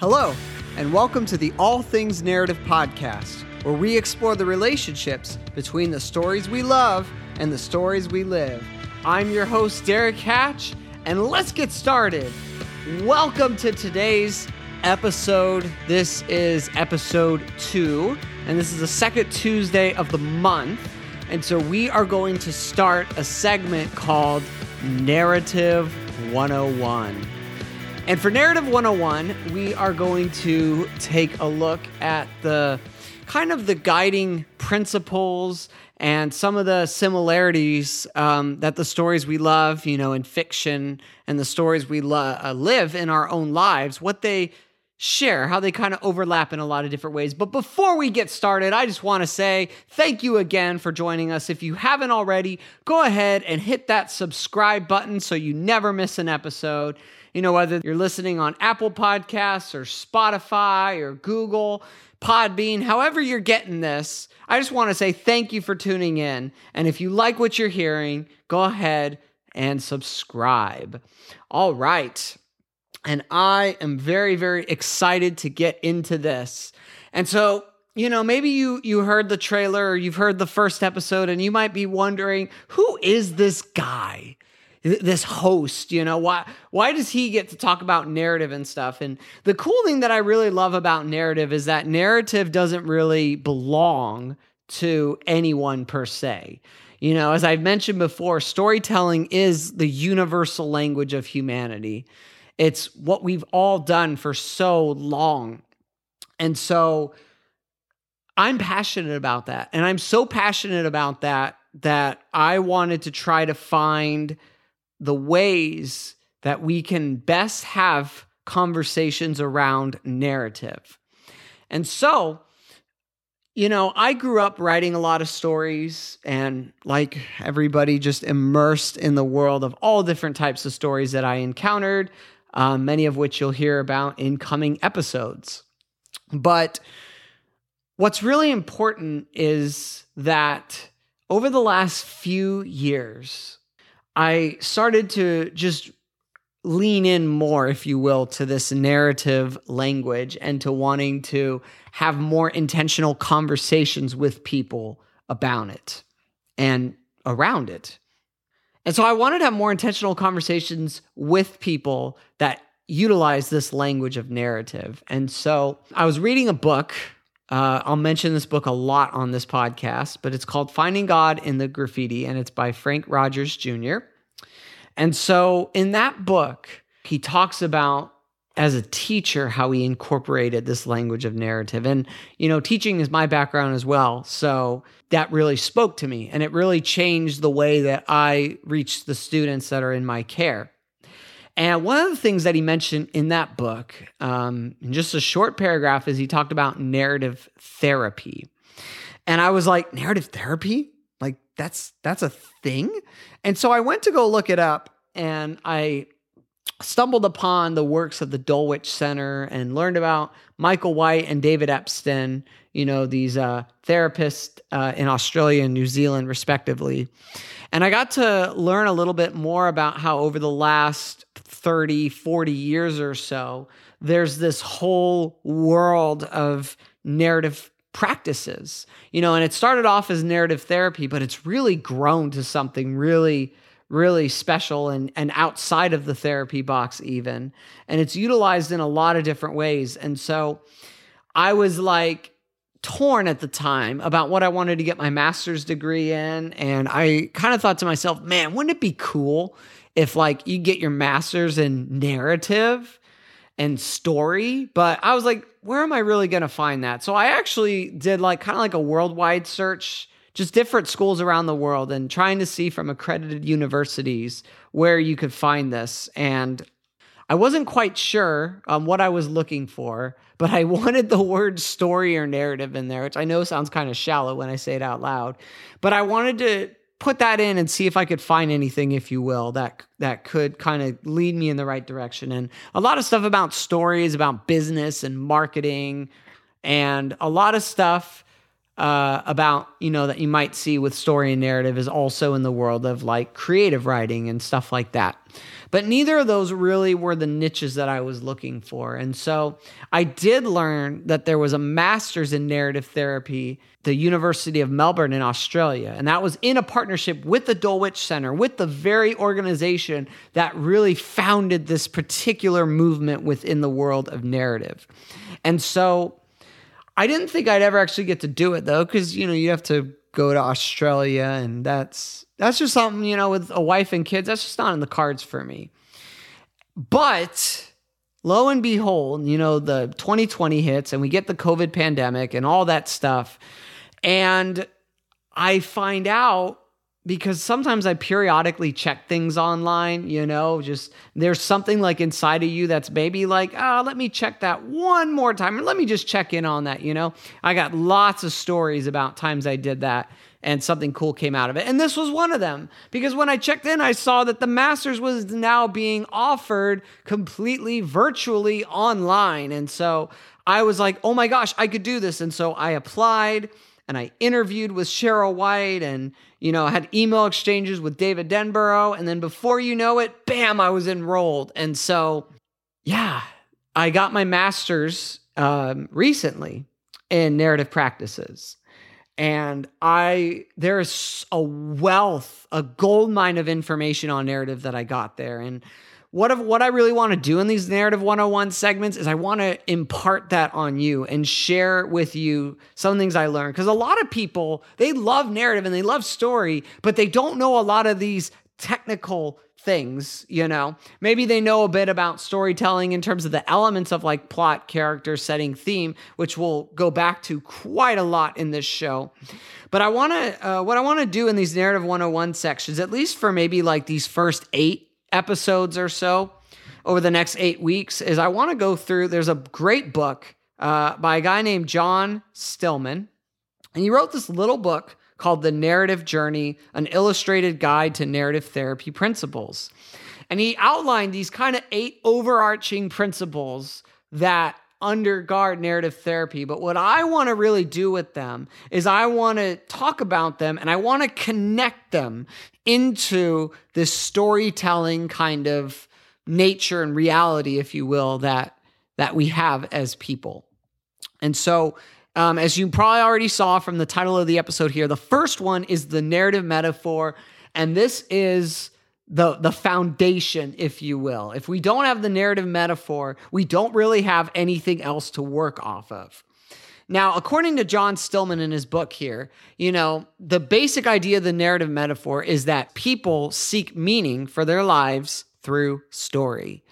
Hello, and welcome to the All Things Narrative Podcast, where we explore the relationships between the stories we love and the stories we live. I'm your host, Derrick Hatch, and let's get started. Welcome to today's episode. This is episode two, and this is the second Tuesday of the month. And so we are going to start a segment called Narrative 101. And for Narrative 101, we are going to take a look at the kind of the guiding principles and some of the similarities um, that the stories we love, you know, in fiction and the stories we lo- uh, live in our own lives, what they share, how they kind of overlap in a lot of different ways. But before we get started, I just want to say thank you again for joining us. If you haven't already, go ahead and hit that subscribe button so you never miss an episode. You know, whether you're listening on Apple Podcasts or Spotify or Google, Podbean, however you're getting this, I just want to say thank you for tuning in. And if you like what you're hearing, go ahead and subscribe. All right. And I am very, very excited to get into this. And so, you know, maybe you you heard the trailer or you've heard the first episode and you might be wondering, who is this guy? This host you know? Why why does he get to talk about narrative and stuff? And the cool thing that i really love about narrative is that narrative doesn't really belong to anyone per se. You know as i've mentioned before storytelling is the universal language of humanity. It's what we've all done for so long. And so i'm passionate about that. And i'm so passionate about that that i wanted to try to find the ways that we can best have conversations around narrative. And so, you know, I grew up writing a lot of stories and, like everybody, just immersed in the world of all different types of stories that I encountered, um, many of which you'll hear about in coming episodes. But what's really important is that over the last few years, I started to just lean in more, if you will, to this narrative language and to wanting to have more intentional conversations with people about it and around it. And so I wanted to have more intentional conversations with people that utilize this language of narrative. And so I was reading a book. Uh, I'll mention this book a lot on this podcast, but it's called Finding God in the Graffiti, and it's by Frank Rogers Jr. And so in that book, he talks about as a teacher how he incorporated this language of narrative. And, you know, teaching is my background as well. So that really spoke to me and it really changed the way that I reach the students that are in my care. And one of the things that he mentioned in that book, um, in just a short paragraph, is he talked about narrative therapy. And I was like, narrative therapy? Like that's that's a thing. And so I went to go look it up and I stumbled upon the works of the Dulwich Center and learned about Michael White and David Epston, you know, these uh, therapists uh, in Australia and New Zealand, respectively. And I got to learn a little bit more about how over the last 30, 40 years or so, there's this whole world of narrative practices, you know, and it started off as narrative therapy, but it's really grown to something really, really special and, and outside of the therapy box, even. And it's utilized in a lot of different ways. And so I was like, torn at the time about what I wanted to get my master's degree in. And I kind of thought to myself, man, wouldn't it be cool if like you get your master's in narrative and story? But I was like, where am I really going to find that? So I actually did like kind of like a worldwide search, just different schools around the world and trying to see from accredited universities where you could find this. And I wasn't quite sure um, what I was looking for, but I wanted the word story or narrative in there, which I know sounds kind of shallow when I say it out loud. But I wanted to put that in and see if I could find anything, if you will, that that could kind of lead me in the right direction. And a lot of stuff about stories, about business and marketing, and a lot of stuff uh, about you know that you might see with story and narrative is also in the world of like creative writing and stuff like that. But neither of those really were the niches that I was looking for. And so I did learn that there was a master's in narrative therapy, the University of Melbourne in Australia. And that was in a partnership with the Dulwich Center, with the very organization that really founded this particular movement within the world of narrative. And so I didn't think I'd ever actually get to do it though, because you know, you have to go to Australia and that's that's just something, you know, with a wife and kids, that's just not in the cards for me. But lo and behold, you know, the 2020 hits and we get the COVID pandemic and all that stuff. And I find out because sometimes I periodically check things online, you know, just there's something like inside of you that's maybe like, oh, let me check that one more time and let me just check in on that, you know. I got lots of stories about times I did that and something cool came out of it. And this was one of them because when I checked in, I saw that the Masters was now being offered completely virtually online. And so I was like, oh my gosh, I could do this. And so I applied and I interviewed with Cheryl White and, you know, had email exchanges with David Denborough. And then before you know it, bam, I was enrolled. And so, yeah, I got my master's um, recently in narrative practices and I there is a wealth, a gold mine of information on narrative that I got there. And what of what I really want to do in these narrative 101 segments is I want to impart that on you and share with you some things I learned because a lot of people they love narrative and they love story, but they don't know a lot of these technical things, you know. Maybe they know a bit about storytelling in terms of the elements of like plot, character, setting, theme, which we'll go back to quite a lot in this show. But I want to uh, what I want to do in these narrative 101 sections, at least for maybe like these first 8 episodes or so over the next 8 weeks is I want to go through there's a great book uh, by a guy named John Stillman. And he wrote this little book called The Narrative Journey An Illustrated Guide to Narrative Therapy Principles. And he outlined these kind of eight overarching principles that undergird narrative therapy. But what I want to really do with them is I want to talk about them and I want to connect them into this storytelling kind of nature and reality, if you will, that that we have as people. And so um, as you probably already saw from the title of the episode here, the first one is the narrative metaphor, and this is the the foundation, if you will. If we don't have the narrative metaphor, we don't really have anything else to work off of. Now, according to John Stillman in his book here, you know, the basic idea of the narrative metaphor is that people seek meaning for their lives through story.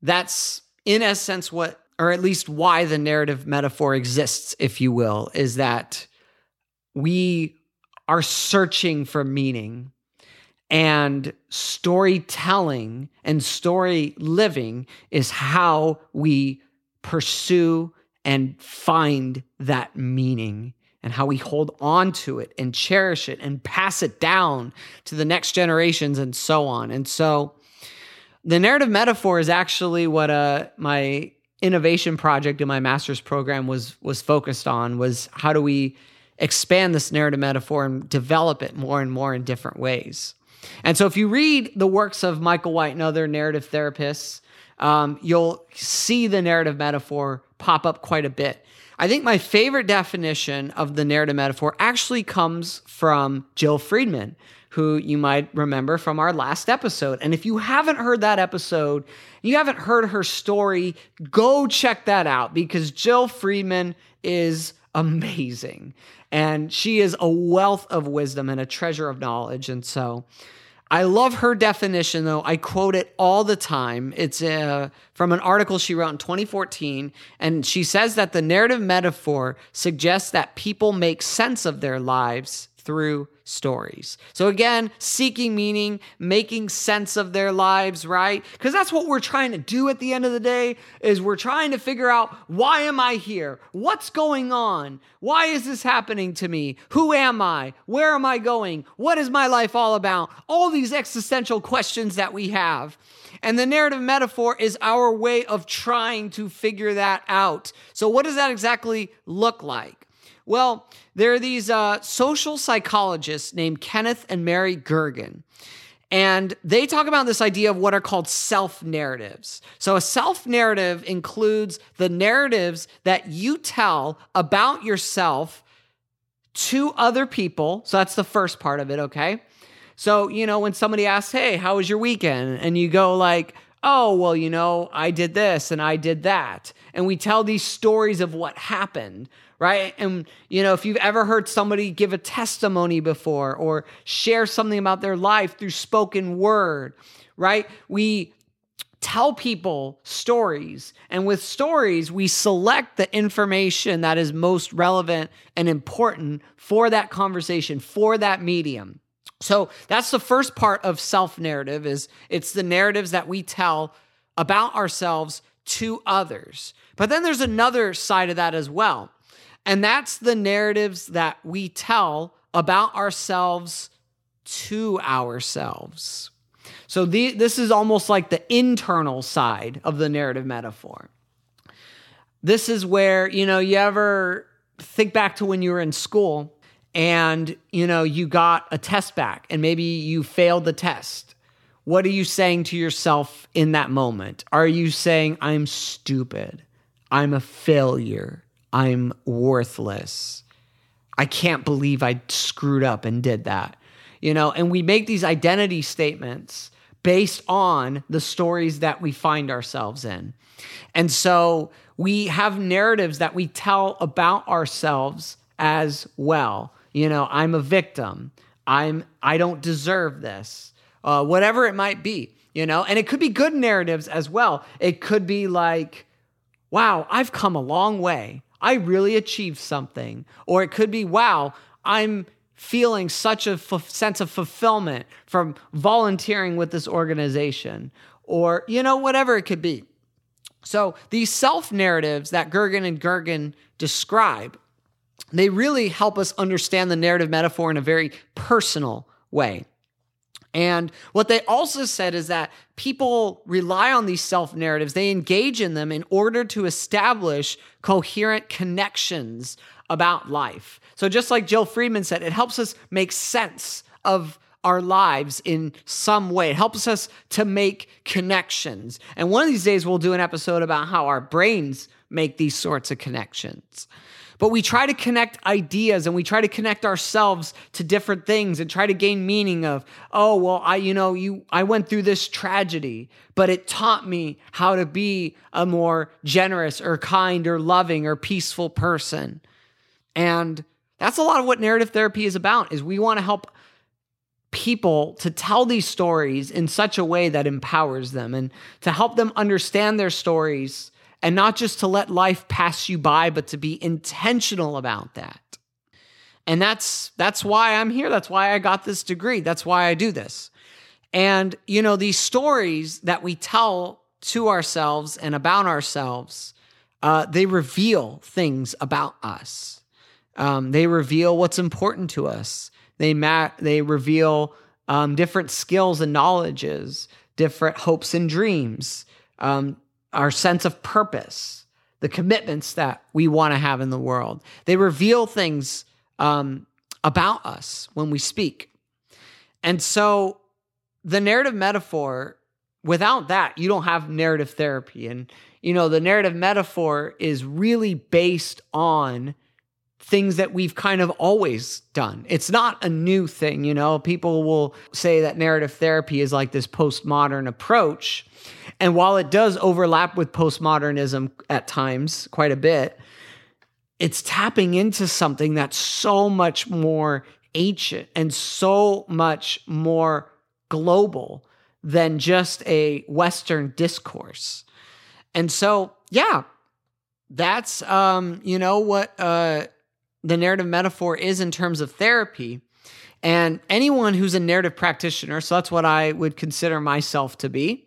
That's in essence what or at least why the narrative metaphor exists, if you will, is that we are searching for meaning. And storytelling and story living is how we pursue and find that meaning and how we hold on to it and cherish it and pass it down to the next generations and so on. And so the narrative metaphor is actually what uh, my innovation project in my master's program was was focused on was how do we expand this narrative metaphor and develop it more and more in different ways. And so, if you read the works of Michael White and other narrative therapists, um, you'll see the narrative metaphor pop up quite a bit. I think my favorite definition of the narrative metaphor actually comes from Jill Freedman, who you might remember from our last episode. And if you haven't heard that episode, you haven't heard her story, go check that out because Jill Freedman is amazing. And she is a wealth of wisdom and a treasure of knowledge. And so I love her definition, though. I quote it all the time. It's uh, from an article she wrote in 2014. And she says that the narrative metaphor suggests that people make sense of their lives through stories. So again, seeking meaning, making sense of their lives, right? Cuz that's what we're trying to do at the end of the day is we're trying to figure out why am I here? What's going on? Why is this happening to me? Who am I? Where am I going? What is my life all about? All these existential questions that we have. And the narrative metaphor is our way of trying to figure that out. So what does that exactly look like? Well, there are these uh, social psychologists named Kenneth and Mary Gergen. And they talk about this idea of what are called self narratives. So, a self narrative includes the narratives that you tell about yourself to other people. So, that's the first part of it, okay? So, you know, when somebody asks, Hey, how was your weekend? And you go, like, Oh, well, you know, I did this and I did that. And we tell these stories of what happened right? And, you know, if you've ever heard somebody give a testimony before or share something about their life through spoken word, right? We tell people stories. And with stories, we select the information that is most relevant and important for that conversation, for that medium. So that's the first part of self narrative is it's the narratives that we tell about ourselves to others. But then there's another side of that as well. And that's the narratives that we tell about ourselves to ourselves. So the, this is almost like the internal side of the narrative metaphor. This is where, you know, you ever think back to when you were in school and, you know, you got a test back and maybe you failed the test. What are you saying to yourself in that moment? Are you saying, I'm stupid? I'm a failure. I'm worthless. I can't believe I screwed up and did that. You know, and we make these identity statements based on the stories that we find ourselves in. And so we have narratives that we tell about ourselves as well. You know, I'm a victim. I'm I don't deserve this. Uh, whatever it might be, you know, and it could be good narratives as well. It could be like, wow, I've come a long way. I really achieved something. Or it could be, wow, I'm feeling such a f- sense of fulfillment from volunteering with this organization. Or, you know, whatever it could be. So these self narratives that Gergen and Gergen describe, they really help us understand the narrative metaphor in a very personal way. And what they also said is that people rely on these self narratives, they engage in them in order to establish coherent connections about life. So, just like Jill Freedman said, it helps us make sense of our lives in some way. It helps us to make connections. And one of these days, we'll do an episode about how our brains make these sorts of connections. But we try to connect ideas and we try to connect ourselves to different things and try to gain meaning of, oh, well, I, you know, you, I went through this tragedy, but it taught me how to be a more generous or kind or loving or peaceful person. And that's a lot of what narrative therapy is about is we want to help people to tell these stories in such a way that empowers them and to help them understand their stories and not just to let life pass you by, but to be intentional about that. And that's that's why I'm here. That's why I got this degree. That's why I do this. And you know, these stories that we tell to ourselves and about ourselves, uh, they reveal things about us. Um, they reveal what's important to us. They ma- they reveal um, different skills and knowledges, different hopes and dreams, um, our sense of purpose, the commitments that we want to have in the world. They reveal things um, about us when we speak. And so the narrative metaphor, without that, you don't have narrative therapy. And, you know, the narrative metaphor is really based on things that we've kind of always done. It's not a new thing, you know. People will say that narrative therapy is like this postmodern approach. And while it does overlap with postmodernism at times quite a bit, it's tapping into something that's so much more ancient and so much more global than just a Western discourse. And so, yeah, that's um, you know what uh the narrative metaphor is in terms of therapy. And anyone who's a narrative practitioner, so that's what I would consider myself to be.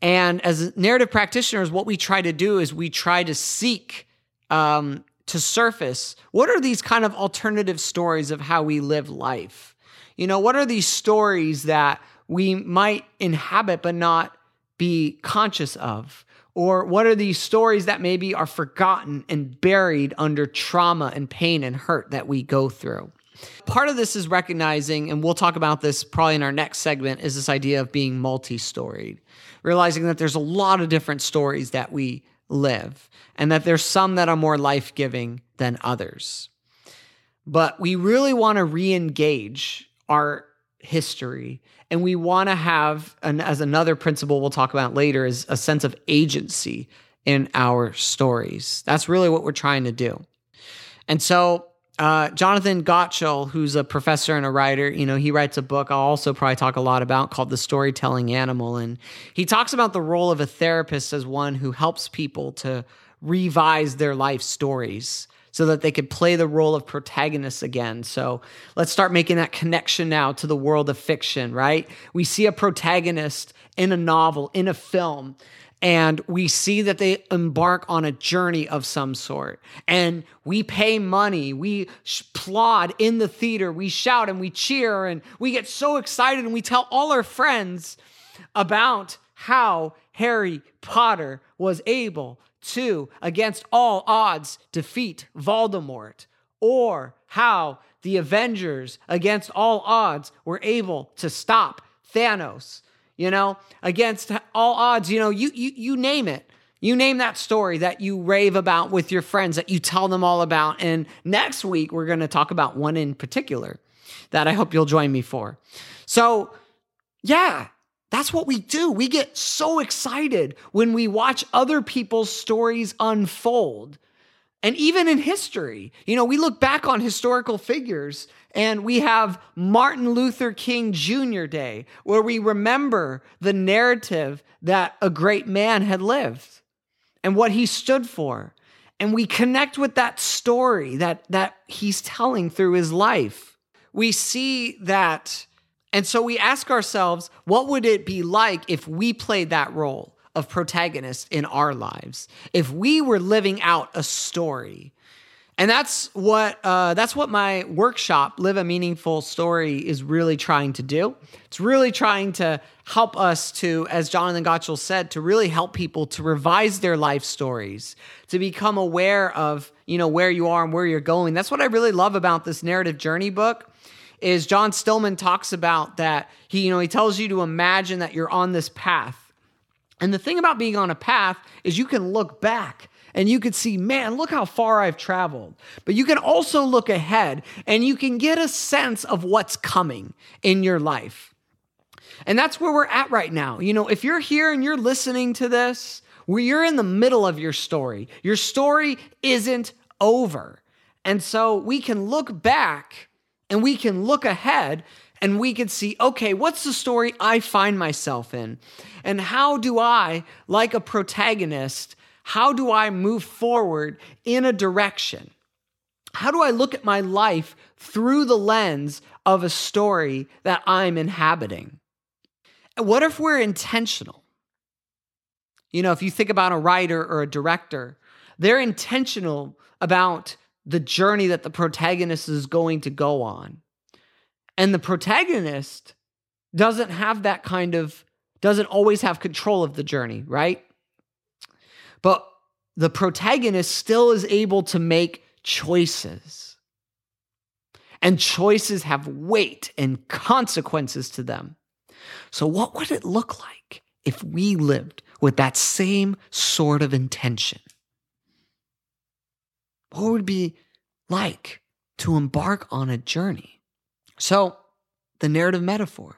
And as narrative practitioners, what we try to do is we try to seek um, to surface what are these kind of alternative stories of how we live life? You know, what are these stories that we might inhabit but not be conscious of? Or what are these stories that maybe are forgotten and buried under trauma and pain and hurt that we go through? Part of this is recognizing, and we'll talk about this probably in our next segment, is this idea of being multi storied, realizing that there's a lot of different stories that we live, and that there's some that are more life giving than others. But we really want to re engage our history and we want to have an, as another principle we'll talk about later is a sense of agency in our stories. That's really what we're trying to do. And so uh, jonathan gottschall who's a professor and a writer you know he writes a book i'll also probably talk a lot about called the storytelling animal. And he talks about the role of a therapist as one who helps people to revise their life stories so that they could play the role of protagonists again. So let's start making that connection now to the world of fiction, right? We see a protagonist in a novel, in a film, and we see that they embark on a journey of some sort. And we pay money, we applaud in the theater, we shout and we cheer, and we get so excited, and we tell all our friends about how Harry Potter was able to, against all odds, defeat Voldemort, or how the Avengers, against all odds, were able to stop Thanos. You know, against all odds, you know, you, you, you name it. You name that story that you rave about with your friends, that you tell them all about. And next week, we're going to talk about one in particular that I hope you'll join me for. So, yeah, that's what we do. We get so excited when we watch other people's stories unfold. And even in history, you know, we look back on historical figures and we have Martin Luther King Jr. Day, where we remember the narrative that a great man had lived and what he stood for. And we connect with that story that, that he's telling through his life. We see that and so we ask ourselves, what would it be like if we played that role of protagonist in our lives? If we were living out a story? And that's what uh, that's what my workshop, Live a Meaningful Story, is really trying to do. It's really trying to help us to, as Jonathan Gottschall said, to really help people to revise their life stories, to become aware of you know where you are and where you're going. That's what I really love about this narrative journey book is John Stillman talks about that he you know he tells you to imagine that you're on this path. And the thing about being on a path is you can look back and you could see, man, look how far I've traveled. But you can also look ahead and you can get a sense of what's coming in your life. And that's where we're at right now. You know, if you're here and you're listening to this, where you're in the middle of your story, your story isn't over. And so we can look back and we can look ahead and we can see, okay, what's the story I find myself in? And how do I, like a protagonist, how do I move forward in a direction? How do I look at my life through the lens of a story that I'm inhabiting? What if we're intentional? You know, if you think about a writer or a director, they're intentional about the journey that the protagonist is going to go on. And the protagonist doesn't have that kind of, doesn't always have control of the journey, right? But the protagonist still is able to make choices. And choices have weight and consequences to them. So, what would it look like if we lived with that same sort of intention? What would be like to embark on a journey? So, the narrative metaphor.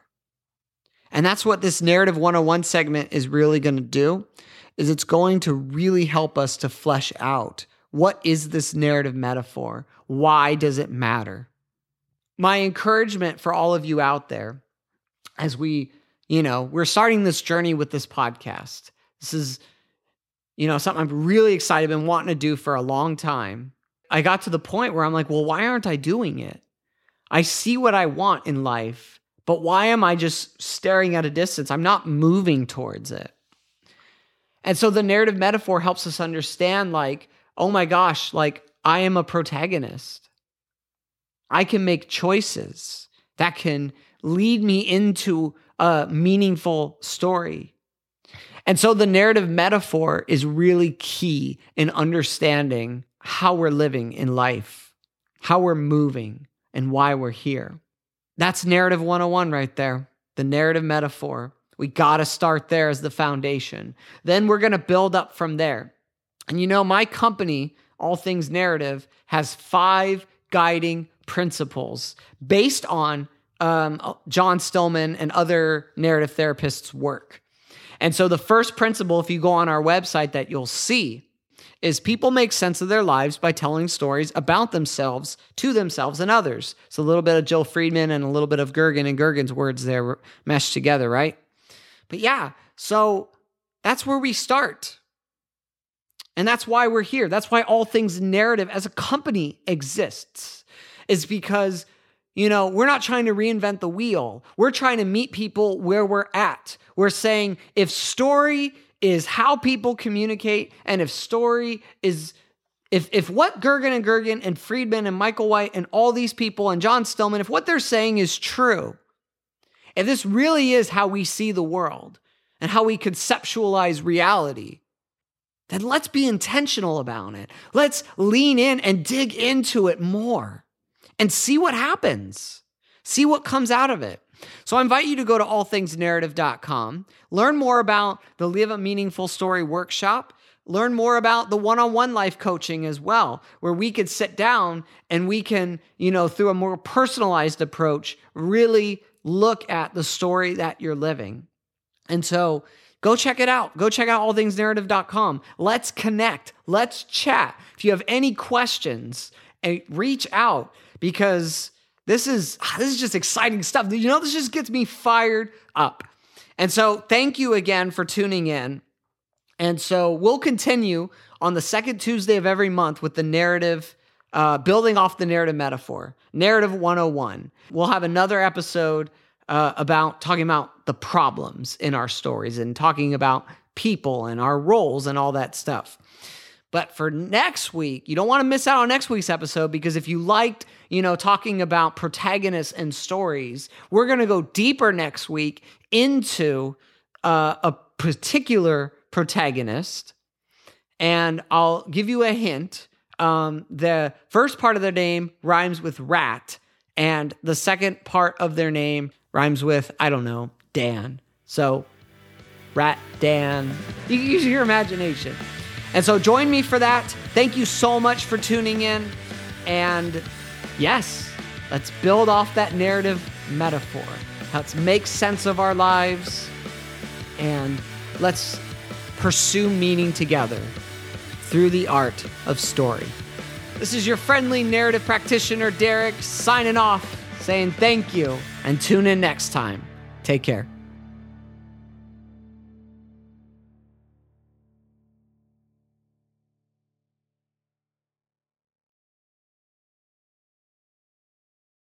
And that's what this narrative 101 segment is really going to do is it's going to really help us to flesh out what is this narrative metaphor? Why does it matter? My encouragement for all of you out there as we, you know, we're starting this journey with this podcast. This is you know, something I'm really excited, been wanting to do for a long time. I got to the point where I'm like, well, why aren't I doing it? I see what I want in life, but why am I just staring at a distance? I'm not moving towards it. And so the narrative metaphor helps us understand, like, oh my gosh, like I am a protagonist. I can make choices that can lead me into a meaningful story. And so the narrative metaphor is really key in understanding how we're living in life, how we're moving, and why we're here. That's narrative 101 right there, the narrative metaphor. We got to start there as the foundation. Then we're going to build up from there. And you know, my company, All Things Narrative, has five guiding principles based on um, John Stillman and other narrative therapists' work. And so the first principle, if you go on our website, that you'll see is people make sense of their lives by telling stories about themselves to themselves and others. So a little bit of Jill Freedman and a little bit of Gergen and Gergen's words there meshed together, right? But yeah, so that's where we start. And that's why we're here. That's why All Things Narrative as a company exists, is because you know, we're not trying to reinvent the wheel. We're trying to meet people where we're at. We're saying if story is how people communicate, and if story is if if what Gergen and Gergen and Freedman and Michael White and all these people and John Stillman, if what they're saying is true, if this really is how we see the world and how we conceptualize reality, then let's be intentional about it. Let's lean in and dig into it more and see what happens. See what comes out of it. So I invite you to go to allthingsnarrative.com, learn more about the Live a Meaningful Story workshop, learn more about the one-on-one life coaching as well, where we could sit down and we can, you know, through a more personalized approach, really look at the story that you're living. And so go check it out. Go check out allthingsnarrative.com. Let's connect. Let's chat. If you have any questions, eh, reach out because this is ah, this is just exciting stuff. You know, this just gets me fired up. And so, thank you again for tuning in. And so, we'll continue on the second Tuesday of every month with the narrative, uh, building off the narrative metaphor, narrative 101. We'll have another episode uh, about talking about the problems in our stories and talking about people and our roles and all that stuff. But for next week, you don't want to miss out on next week's episode because if you liked, you know, talking about protagonists and stories, we're going to go deeper next week into uh, a particular protagonist. And I'll give you a hint. Um, the first part of their name rhymes with rat, and the second part of their name rhymes with, I don't know, Dan. So, Rat Dan. You can use your imagination. And so join me for that. Thank you so much for tuning in. And yes, let's build off that narrative metaphor. Let's make sense of our lives and let's pursue meaning together through the art of story. This is your friendly narrative practitioner, Derrick, signing off, saying thank you, and tune in next time. Take care.